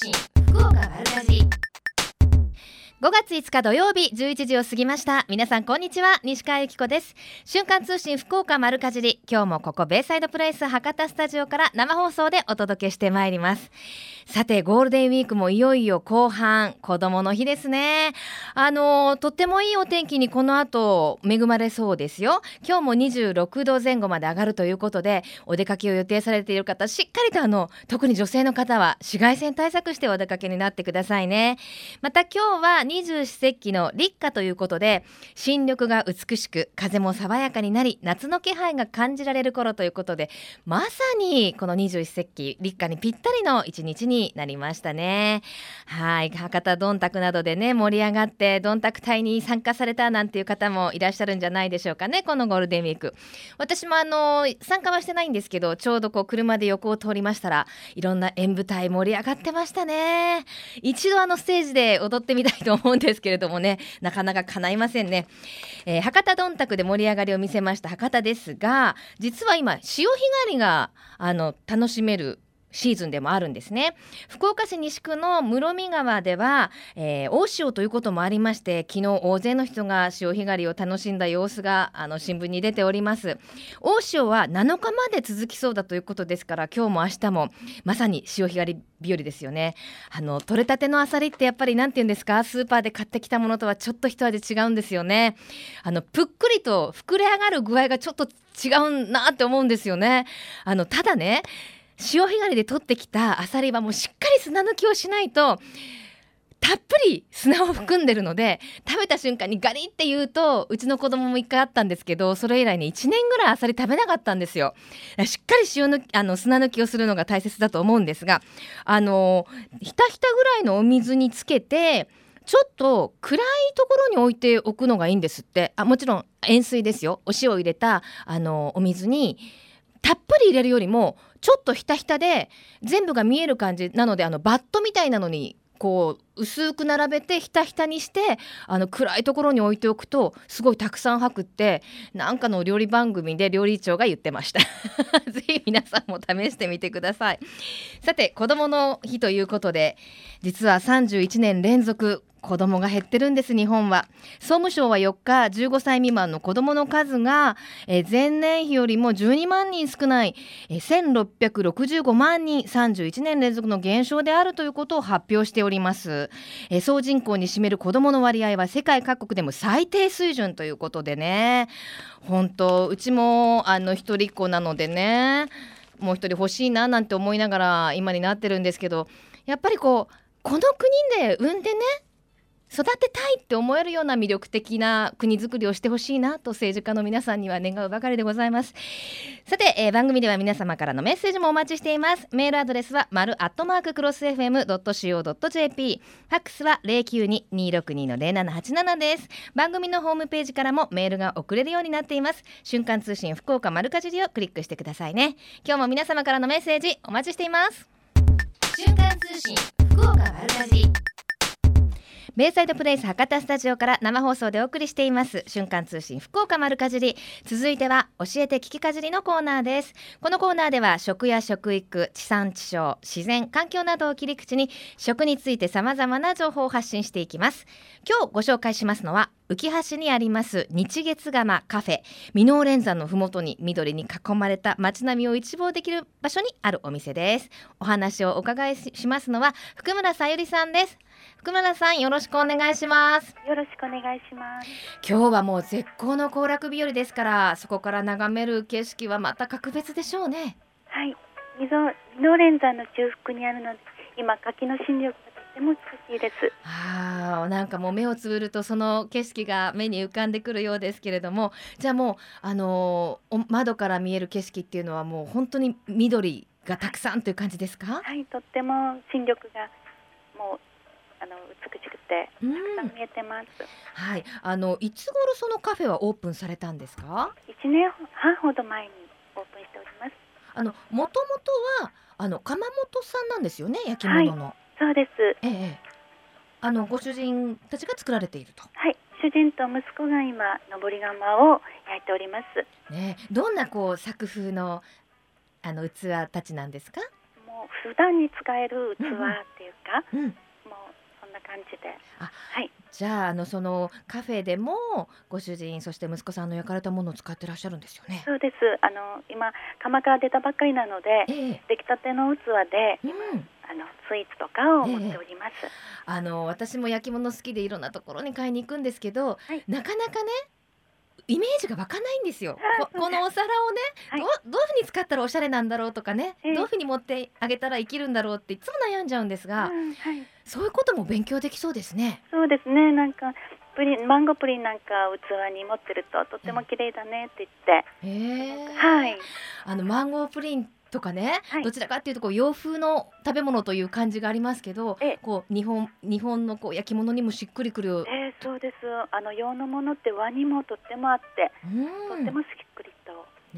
信福岡。5月5日土曜日11時を過ぎました。皆さんこんにちは。西川由紀子です。瞬間通信福岡丸かじり。今日もここベイサイドプレイス博多スタジオから生放送でお届けしてまいります。さてゴールデンウィークもいよいよ後半。子供の日ですね。あのとってもいいお天気にこの後恵まれそうですよ。今日も26度前後まで上がるということでお出かけを予定されている方しっかりとあの特に女性の方は紫外線対策してお出かけになってくださいね。また今日は二十四節気の立夏ということで新緑が美しく風も爽やかになり夏の気配が感じられる頃ということでまさにこの二十四節気立夏にぴったりの一日になりましたね。はい。博多どんたくなどでね盛り上がってどんたく隊に参加されたなんていう方もいらっしゃるんじゃないでしょうかねこのゴールデンウィーク。私もあの参加はしてないんですけどちょうどこう車で横を通りましたらいろんな演舞隊盛り上がってましたね。一度あのステージで踊ってみたいと思うんですけれどもね。なかなか叶いませんね、えー、博多どんたくで盛り上がりを見せました博多ですが実は今潮干狩りがあの楽しめるシーズンでもあるんですね。福岡市西区の室見川では、えー、大潮ということもありまして昨日大勢の人が潮干狩りを楽しんだ様子があの新聞に出ております。大潮は7日まで続きそうだということですから今日も明日もまさに潮干狩り日和ですよね。あの取れたてのアサリってやっぱりなんて言うんですか？スーパーで買ってきたものとはちょっと一味違うんですよね。あのぷっくりと膨れ上がる具合がちょっと違うなって思うんですよね。あのただね潮干狩りで取ってきたアサリはもうしっかり砂抜きをしないとたっぷり砂を含んでるので食べた瞬間にガリって言うとうちの子供も一回あったんですけどそれ以来ね1年ぐらいアサリ食べなかったんですよ。しっかり塩抜きあの砂抜きをするのが大切だと思うんですがあのひたひたぐらいのお水につけてちょっと暗いところに置いておくのがいいんですって。あもちろん塩水ですよ。お塩を入れたあのお水にたっぷり入れるよりもちょっとひたひたで全部が見える感じなのであのバットみたいなのにこう薄く並べてひたひたにしてあの暗いところに置いておくとすごいたくさん吐くってなんかの料理番組で料理長が言ってました。ぜひ皆さんも試してみてください。さて子どもの日ということで実は31年連続子供が減ってるんです日本は。総務省は4日15歳未満の子供の数が、え前年比よりも12万人少ない、え1665万人31年連続の減少であるということを発表しております、え総人口に占める子供の割合は世界各国でも最低水準ということでね。本当うちもあの一人っ子なのでねもう一人欲しいななんて思いながら今になってるんですけどやっぱりこうこの国で産んでね育てたいって思えるような魅力的な国づくりをしてほしいなと政治家の皆さんには願うばかりでございます。さて、えー、番組では皆様からのメッセージもお待ちしています。メールアドレスは丸アットマーククロス FM.co.jp ファックスは092-262の0787です。番組のホームページからもメールが送れるようになっています。瞬間通信福岡丸かじりをクリックしてくださいね。今日も皆様からのメッセージお待ちしています。瞬間通信福岡丸かじり。ベイサイドプレイス博多スタジオから生放送でお送りしています。瞬間通信福岡丸かじり。続いては教えて聞きかじりのコーナーです。このコーナーでは食や食育地産地消自然環境などを切り口に食について様々な情報を発信していきます。今日ご紹介しますのは浮橋にあります日月釜カフェ。箕面連山のふもとに緑に囲まれた街並みを一望できる場所にあるお店です。お話をお伺いしますのは福村さゆりさんです。福村さんよろしくお願いします。よろしくお願いします。今日はもう絶好の行楽日和ですからそこから眺める景色はまた格別でしょうね。はい。箕面連山の中腹にあるので今柿の新緑がとても美しいです。ああなんかもう目をつぶるとその景色が目に浮かんでくるようですけれどもじゃあもうあのー、窓から見える景色っていうのはもう本当に緑がたくさんという感じですか？はいとっても新緑がもうあの美しくてたくさん見えてます。はい、あのいつ頃そのカフェはオープンされたんですか？一年半ほど前にオープンしております。あのもともとはあの窯元さんなんですよね？焼き物の。はい、そうです。ええ。あのご主人たちが作られていると。はい。主人と息子が今上り窯を焼いております。ね、どんなこう作風のあの器たちなんですか？ももう普段に使える器っていうか、うん、もうそんな感じで。あはい。じゃああのそのカフェでもご主人そして息子さんの焼かれたものを使ってらっしゃるんですよね。そうです。あの今釜から出たばっかりなので、ええ出来たての器でうん、あのスイーツとかを持っております。あの私も焼き物好きでいろんなところに買いに行くんですけど、はいなかなかねイメージが湧かないんですよ。あここのお皿をね、はいどうどういうふうに使ったらおしゃれなんだろうとかね、ええどういうふうに持ってあげたら生きるんだろうっていつも悩んじゃうんですが、うんはい。そういうことも勉強できそうですね。そうですね。なんかプリンマンゴープリンなんか器に持ってるととっても綺麗だねって言って、へえ。はい。あのマンゴープリンとかね、はいどちらかっていうとこう洋風の食べ物という感じがありますけど、ええこう日本日本のこう焼き物にもしっくりくる。えー、そうです。あの洋のものって和にもとってもあって、とってうん。もしっくりと、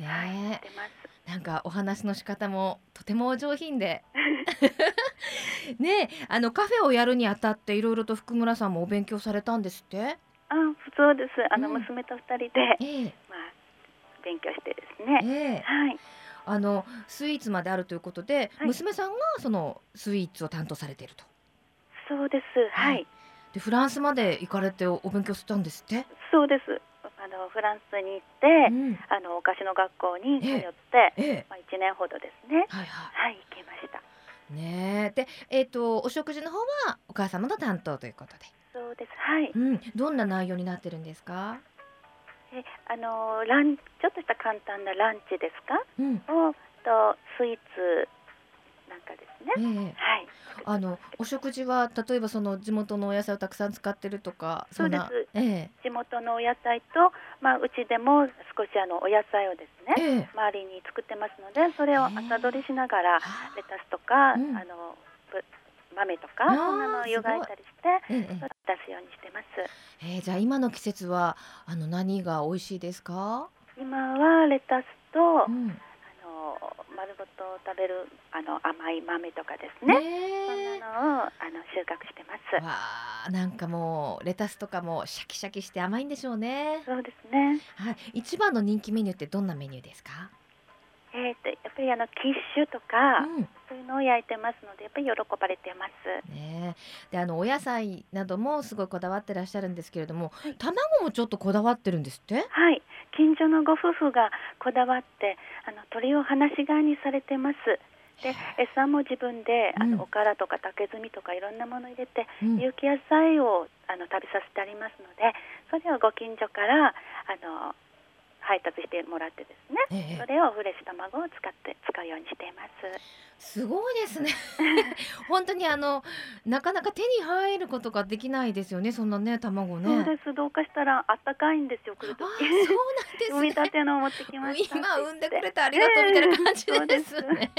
はい、ねしてます。え、なんかお話の仕方もとてもお上品で。ねえ、あのカフェをやるにあたっていろいろと福村さんもお勉強されたんですって？あ、そうです。あの、うん娘と二人で、ええ、まあ勉強してですね。ええ、はい。あのスイーツまであるということで、はい娘さんがそのスイーツを担当されていると。そうです。はい。はいでフランスまで行かれておお勉強したんですって？そうです。あのフランスに行って、うんあのお菓子の学校に通ええって、ええ、まあ一年ほどですね。はいははい、行きました。い。ねえ、で、えっ、とお食事の方はお母様の担当ということで。そうです。はい。うん、どんな内容になってるんですか？え、あのランちょっとした簡単なランチですか？うん、をとスイーツなんかですね。ええ、はい。あのお食事は例えばその地元のお野菜をたくさん使ってるとか、そうです。え地元のお野菜と、まあうちでも少しあのお野菜をですね、え、え。え、周りに作ってますので、それを朝取りしながらあレタスとか、うん。あのぶ豆とかそんなのを湯がいたりしてええ、え出すようにしてます。え、ええじゃあ今の季節はあの何が美味しいですか？今はレタスと、うん、あの丸ごと食べるあの甘い豆とかですね。そんねえ。なのをあの収穫してます。わあ、なんかもうレタスとかもシャキシャキして甘いんでしょうね。そうですね。はい、一番の人気メニューってどんなメニューですか？えー、とやっぱりあのキッシュとか、うん、そういうのを焼いてますのでやっぱり喜ばれてます。ねえ、であのお野菜などもすごいこだわってらっしゃるんですけれども、はい。卵もちょっとこだわってるんですって？はい、近所のご夫婦がこだわってあの鳥を放し飼いにされてます。で餌も自分であうん。のおからとか竹炭とかいろんなもの入れて、うん。有機野菜をあの食べさせてありますのでそれをご近所からあの配達してもらってですねええそれをフレッシュ卵を使って使うようにしています。すごいですね。本当にあのなかなか手に入ることができないですよね。そんなね卵ね。そうですどうかしたらあったかいんですよ来るとそうなんです産みね。たてのを持ってきました今産んでくれてありがとうみたいな感じそうですですね。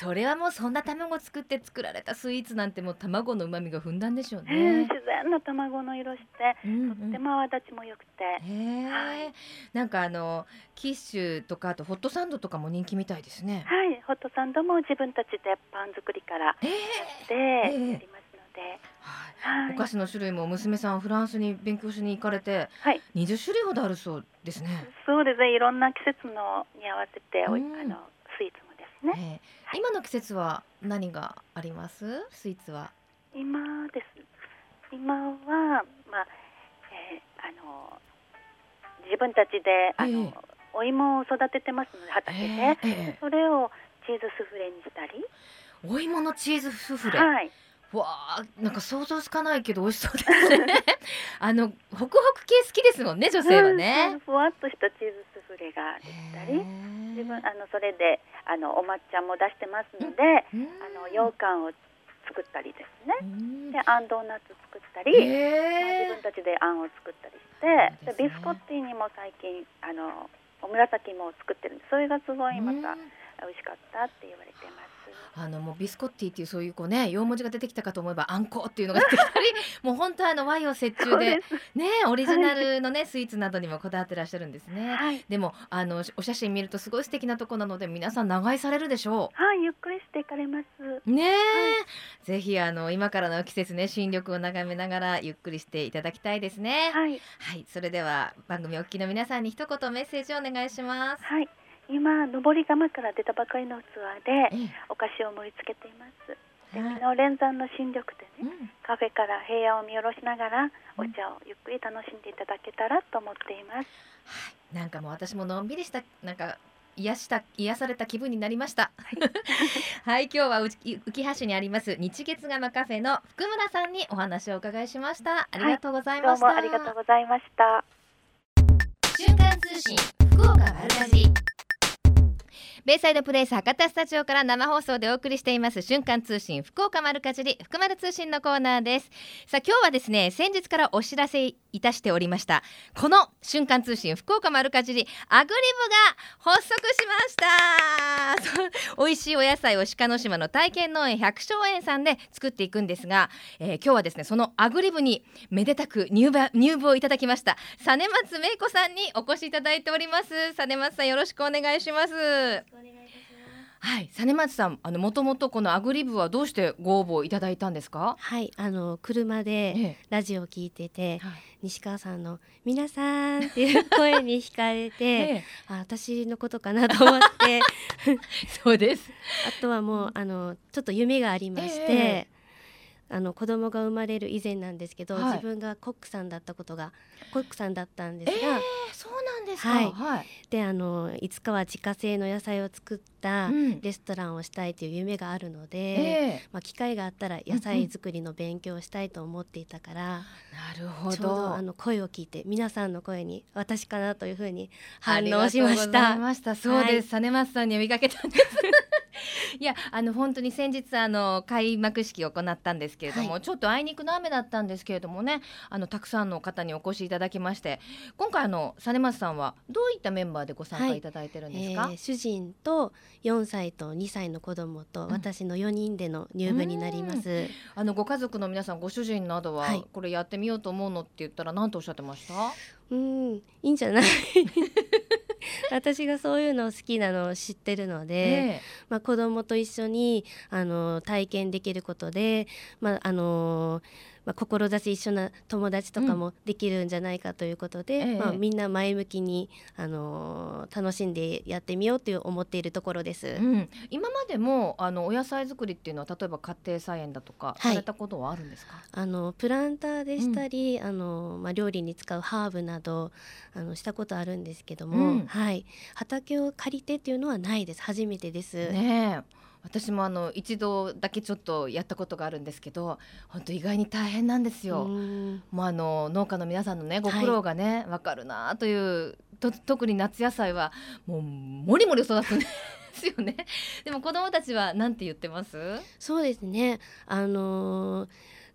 それはもうそんな卵作って作られたスイーツなんてもう卵の旨味がふんだんでしょうねえね。自然な卵の色してうんとっても泡立ちも良くて、へえ、はいなんかあのキッシュとかあとホットサンドとかも人気みたいですね。はい、ホットサンドも自分たちでパン作りからええでええやりますので、はい。はいお菓子の種類も娘さんフランスに勉強しに行かれてはい、20種類ほどあるそうですね。そうですね、いろんな季節のに合わせてうんあのスイーツもですね。ええ今の季節は何があります？スイーツは。今です。今はまあ、えーあの自分たちであの、ええお芋を育ててますので。畑で、それをチーズスフレにしたり、えお芋のチーズスフレ。はい、わあ、なんか想像つかないけど美味しそうですね。あのホクホク系好きですもんね、女性はうんね。ふわっとしたチーズスフレができたり、自分あのそれであのお抹茶も出してますので、うん。あの羊羹を作ったりですね。うん。で、あんドーナツ作ったり、まあ自へ分たちであんを作ったりして、ですね。でビスコッティにも最近あのお紫も作ってるんで、それがすごいまたうん。美味しかったって言われてます。あのもうビスコッティっていうそういうこうね四文字が出てきたかと思えばあんこっていうのが出てきたり もう本当あの和洋折衷でねオリジナルのねスイーツなどにもこだわってらっしゃるんですね。はい、でもあのお写真見るとすごい素敵なとこなので皆さん長居されるでしょはい、ゆっくりしていかれます。う。ねえ、ぜひあの今からの季節ね新緑を眺めながらゆっくりしていただきたいですね。はい、はい、それでは番組お聞きの皆さんに一言メッセージをお願いします。はい。今上り窯から出たばかりの器でええ。お菓子を盛り付けています。ではい。美濃連山の新緑でねうん。カフェから平野を見下ろしながらお茶をゆっくり楽しんでいただけたらと思っています。はい、なんかもう私ものんびりしたなんか癒した癒された気分になりました。はい、今日は浮橋にあります日月釜カフェの福村さんにお話をお伺いしました。ありがとうございました。もありがとうございました。瞬間通信福岡丸かじりベイサイドプレイス博多スタジオから生放送でお送りしています瞬間通信福岡丸かじり福丸通信のコーナーです。さあ今日はですね先日からお知らせいたしておりました。この瞬間通信福岡丸かじりアグリブが発足しました。美味しいお野菜を鹿の島の体験農園百姓園さんで作っていくんですが、えー今日はですねそのアグリブにめでたく入部入部をいただきました。実松芽子さんにお越しいただいております。実松さんよろしくお願いします。はい。実松さんあのもともとこのアグリブはどうしてご応募いただいたんですか？はい、あの車でえラジオを聞いてて、えはい。西川さんの「皆さん」っていう声に惹かれて、ええ。あ私のことかなと思って。そうです。あとはもうあのちょっと夢がありまして、ええあの子供が生まれる以前なんですけど、はい。自分がコックさんだったことがコックさんだったんですえが、えそうなんですか。はい。はい。であのいつかは自家製の野菜を作ったうん。レストランをしたいという夢があるので。ええ。まあ、機会があったら野菜作りの勉強をしたいと思っていたから、なるほちょうどどあの声を聞いて皆さんの声に私かなというふうに反応しましとうございた。ました。そうです、実松さんに呼びかけたんです いやあの本当に先日あの開幕式を行ったんですけれども、はちょっとあいにくの雨だったんですけれどもねあのたくさんの方にお越しいただきまして今回あの実松さんはどういったメンバーでご参加い。ただいてるんですか、えー主人と4歳と2歳の子供とうん。私の4人での入部になります。あのご家族の皆さんご主人などは、はい。これやってみようと思うのって言ったら何とおっしゃってました？うん、いいんじゃない？私がそういうの好きなのを知ってるので、えまあ、子供と一緒にあの体験できることで、まああのまあ、志一緒な友達とかもできるんじゃないかということで、ええ。まあ、みんな前向きに、あの楽しんでやってみようという思っているところです。えうん、今までもあのお野菜作りっていうのは例えば家庭菜園だとか、はい。されたことはあるんですか？あのプランターでしたり、あのまあ、料理に使うハーブなどあのしたことあるんですけども、うん。はい、畑を借りてっていうのはないです。初めてです。ねえ私もあの一度だけちょっとやったことがあるんですけど本当意外に大変なんですよ。うんもうあの農家の皆さんのねご苦労がね、わかるなというと特に夏野菜はもうもりもり育つんですよね。でも子供たちはなんて言ってます？そうですね。あのー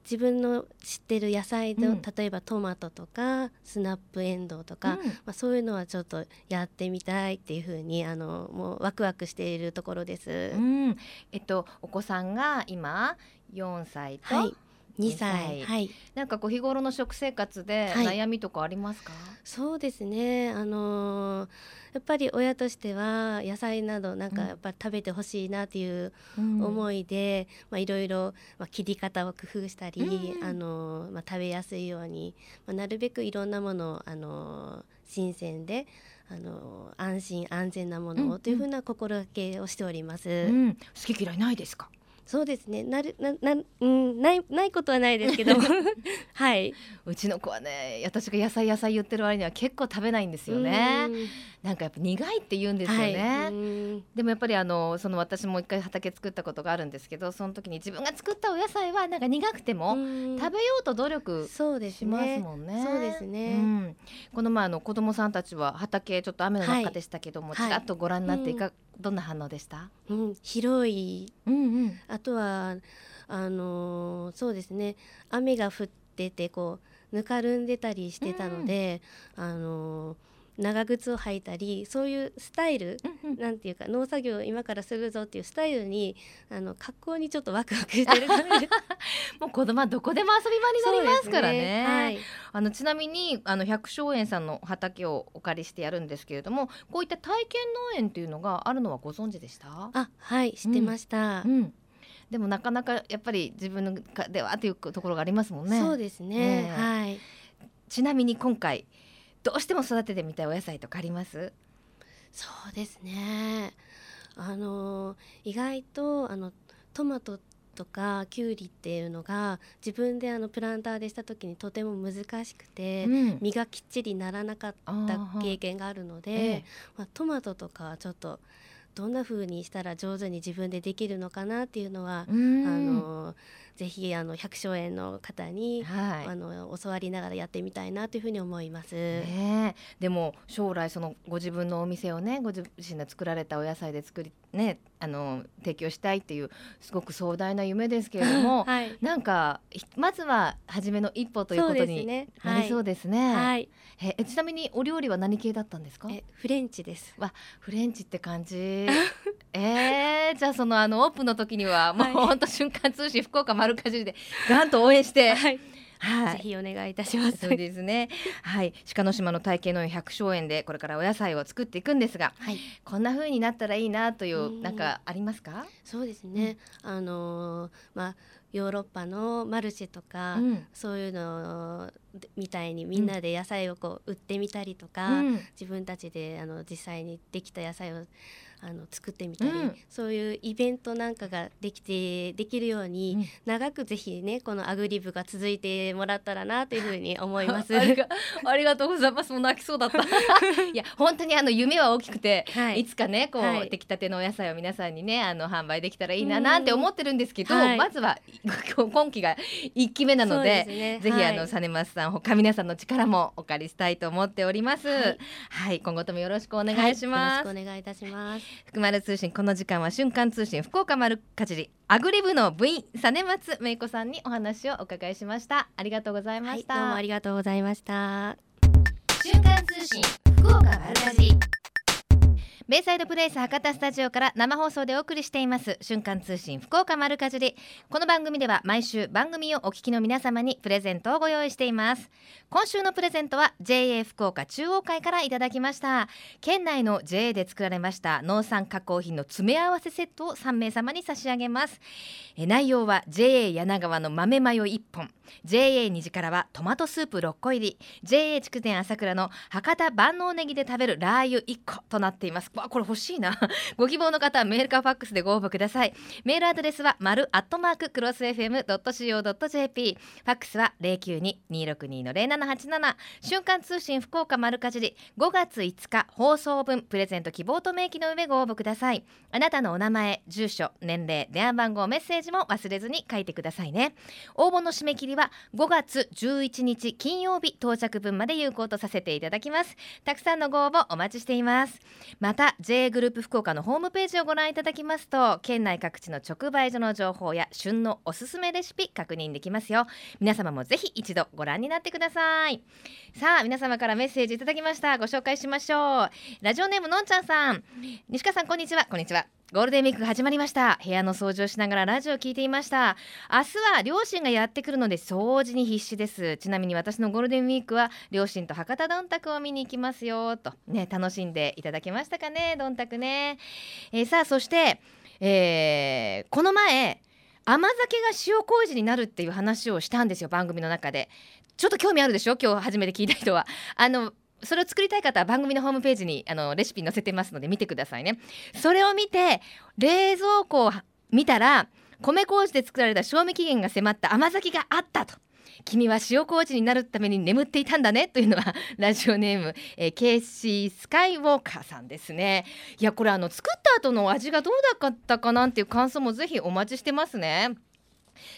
自分の知ってる野菜の、うん。例えばトマトとかスナップエンドウとか、うん。まあ、そういうのはちょっとやってみたいっていうふうにあのもうワクワクしているところです。うん、えっとお子さんが今4歳と、はい、2 2歳歳はいなんかこう日頃の食生活ではい悩みとかありますか？そうですね。あのーやっぱり親としては野菜などなんかうんやっぱり食べてほしいなっていううん思いで、まあいろいろまあ切り方を工夫したり、うんあのーまあ食べやすいように、まあなるべくいろんなものをあのー新鮮で。あのー安心安全なものうんをというふうな心がけをしております。うん、好き嫌いないですか？そうですね。なるななうんないないことはないですけど、はい。うちの子はね私が野菜野菜言ってる割には結構食べないんですよね。うん。なんかやっぱ苦いって言うんですよね、はい。うん。でもやっぱりあのその私も一回畑作ったことがあるんですけどその時に自分が作ったお野菜はなんか苦くてもうん。食べようと努力しますね。もんね。そうですね。ん。この前あの子供さんたちは畑ちょっと雨の中でしたけども、はい。ちらっとご覧になっていか、はどんな反応でした？うん、広い。うんうん。あとはあのーそうですね。雨が降っててこうぬかるんでたりしてたので、あのー長靴を履いたりそういうスタイルうんうん。なんていうか農作業を今からするぞっていうスタイルにあの格好にちょっとワクワクしてる もう子供はどこでも遊び場になりますからね。はい、あのちなみにあの百姓園さんの畑をお借りしてやるんですけれども、こういった体験農園っていうのがあるのはご存知でした？あはい知ってました、うん。でもなかなかやっぱり自分のかではというところがありますもんね。そうですね、ねえ。はい。ちなみに今回どうしても育ててみたいお野菜とかあります？そうですね。あの意外とあのトマトとかきゅうりっていうのが自分であのプランターでした時にとても難しくて、うん。実がきっちりならなかった経験があるので、ええ。まあ、トマトとかはちょっとどんな風にしたら上手に自分でできるのかなっていうのは、うん。あのぜひあの百姓園の方に、はい。あの教わりながらやってみたいなというふうに思います。ねえ。でも将来そのご自分のお店をねご自身で作られたお野菜で作りねあの提供したいっていうすごく壮大な夢ですけれども、はい、なんかひまずは初めの一歩ということにそうですね。なりそうですね。はい、えちなみにお料理は何系だったんですか？えフレンチです。フレンチって感じ。えー、じゃあそのあのオープンの時にはもうはい本当瞬間通信福岡丸かじりでガンと応援して、はい、はいぜ。ひお願いいたします。そうですね。はい、鹿の島の体型の百姓園でこれからお野菜を作っていくんですが、はい、こんな風になったらいいなといううんなんかありますか？そうですね。あのーまあヨーロッパのマルシェとか、うん。そういうのみたいにみんなで野菜をこう売ってみたりとか、うん。自分たちであの実際にできた野菜をあの作ってみたり、うんそういうイベントなんかができてできるように、うん長くぜひねこのアグリブが続いてもらったらなというふうに思います。ありがとうございます。もう泣きそうだった。いや本当にあの夢は大きくて、、はいいつかねこう、はい出来たてのお野菜を皆さんにねあの販売できたらいいななんて思ってるんですけど、はいまずは今今期が一期目なので。ねぜひ、はいあのサネマスさん他皆さんの力もお借りしたいと思っております。ははいい、今後ともよろしくお願いします。はいよろしくお願いいたします。福丸通信この時間は瞬間通信福岡丸かじりアグリ部の部員実松芽子さんにお話をお伺いしました。ありがとうございまはい、どした、うもありがとうございました。瞬間通信福岡丸かじりベイサイドプレイス博多スタジオから生放送でお送りしています。瞬間通信福岡丸かじり。この番組では毎週番組をお聞きの皆様にプレゼントをご用意しています。今週のプレゼントは JA 福岡中央会からいただきました。県内の JA で作られました農産加工品の詰め合わせセットを3名様に差し上げます。え内容は JA 柳川の豆マヨ1本。JA 虹からはトマトスープ6個入り。JA 筑前朝倉の博多万能ネギで食べるラー油1個となっています。わこれ欲しいな。ご希望の方はメールかファックスでご応募ください。メールアドレスは丸アットマーククロス FM.co.jp ファックスは092-262-0787瞬間通信福岡丸かじり。5月5日放送分プレゼント希望と明記の上ご応募ください。あなたのお名前住所年齢電話番号メッセージも忘れずに書いてくださいね。応募の締め切りは5月11日金曜日到着分まで有効とさせていただきます。たくさんのご応募お待ちしています。また J グループ福岡のホームページをご覧いただきますと県内各地の直売所の情報や旬のおすすめレシピ確認できますよ皆様もぜひ一度ご覧になってくださいさあ皆様からメッセージいただきましたご紹介しましょうラジオネームのんちゃんさん西川さんこんにちはこんにちはゴールデンウィークが始まりました。部屋の掃除をしながらラジオを聞いていました。明日は両親がやってくるので掃除に必死です。ちなみに私のゴールデンウィークは両親と博多どんたくを見に行きますよと。ね楽しんでいただけましたかねどんたくね、えーさあそして、えーこの前甘酒が塩麹になるっていう話をしたんですよ番組の中で。ちょっと興味あるでしょ？今日初めて聞いた人は。あのそれを作りたい方は番組のホームページにあのレシピ載せてますので見てくださいね。それを見て冷蔵庫を見たら米麹で作られた賞味期限が迫った甘酒があったと。君は塩麹になるために眠っていたんだねというのは ラジオネーム、えー、ケイシースカイウォーカーさんですね。いやこれあの作った後の味がどうだったかなんていう感想もぜひお待ちしてますね。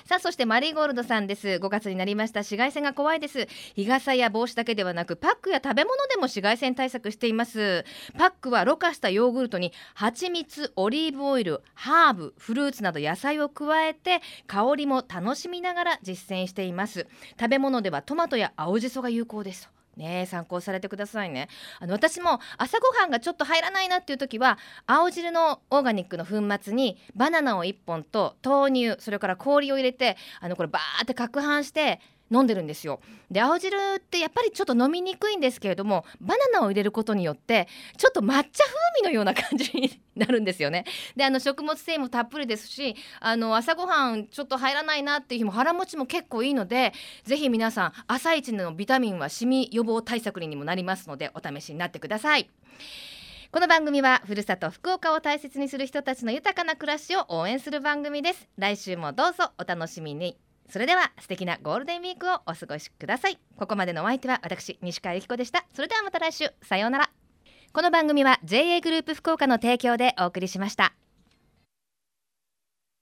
さあそしてマリーゴールドさんです。5月になりました。紫外線が怖いです。日傘や帽子だけではなくパックや食べ物でも紫外線対策しています。パックはろ過したヨーグルトに蜂蜜オリーブオイルハーブフルーツなど野菜を加えて香りも楽しみながら実践しています。食べ物ではトマトや青じそが有効です。ね参考されてくださいね。あの私も朝ごはんがちょっと入らないなっていう時は青汁のオーガニックの粉末にバナナを1本と豆乳それから氷を入れてあのこれバーって攪拌して飲んでるんですよ。で青汁ってやっぱりちょっと飲みにくいんですけれどもバナナを入れることによってちょっと抹茶風味のような感じになるんですよね。であの食物繊維もたっぷりですしあの朝ごはんちょっと入らないなっていう日も腹持ちも結構いいのでぜひ皆さん朝一のビタミンはシミ予防対策にもなりますのでお試しになってください。この番組はふるさと福岡を大切にする人たちの豊かな暮らしを応援する番組です。来週もどうぞお楽しみに。それでは素敵なゴールデンウィークをお過ごしください。ここまでのお相手は私西川由紀子でした。それではまた来週。さようなら。この番組は JA グループ福岡の提供でお送りしました。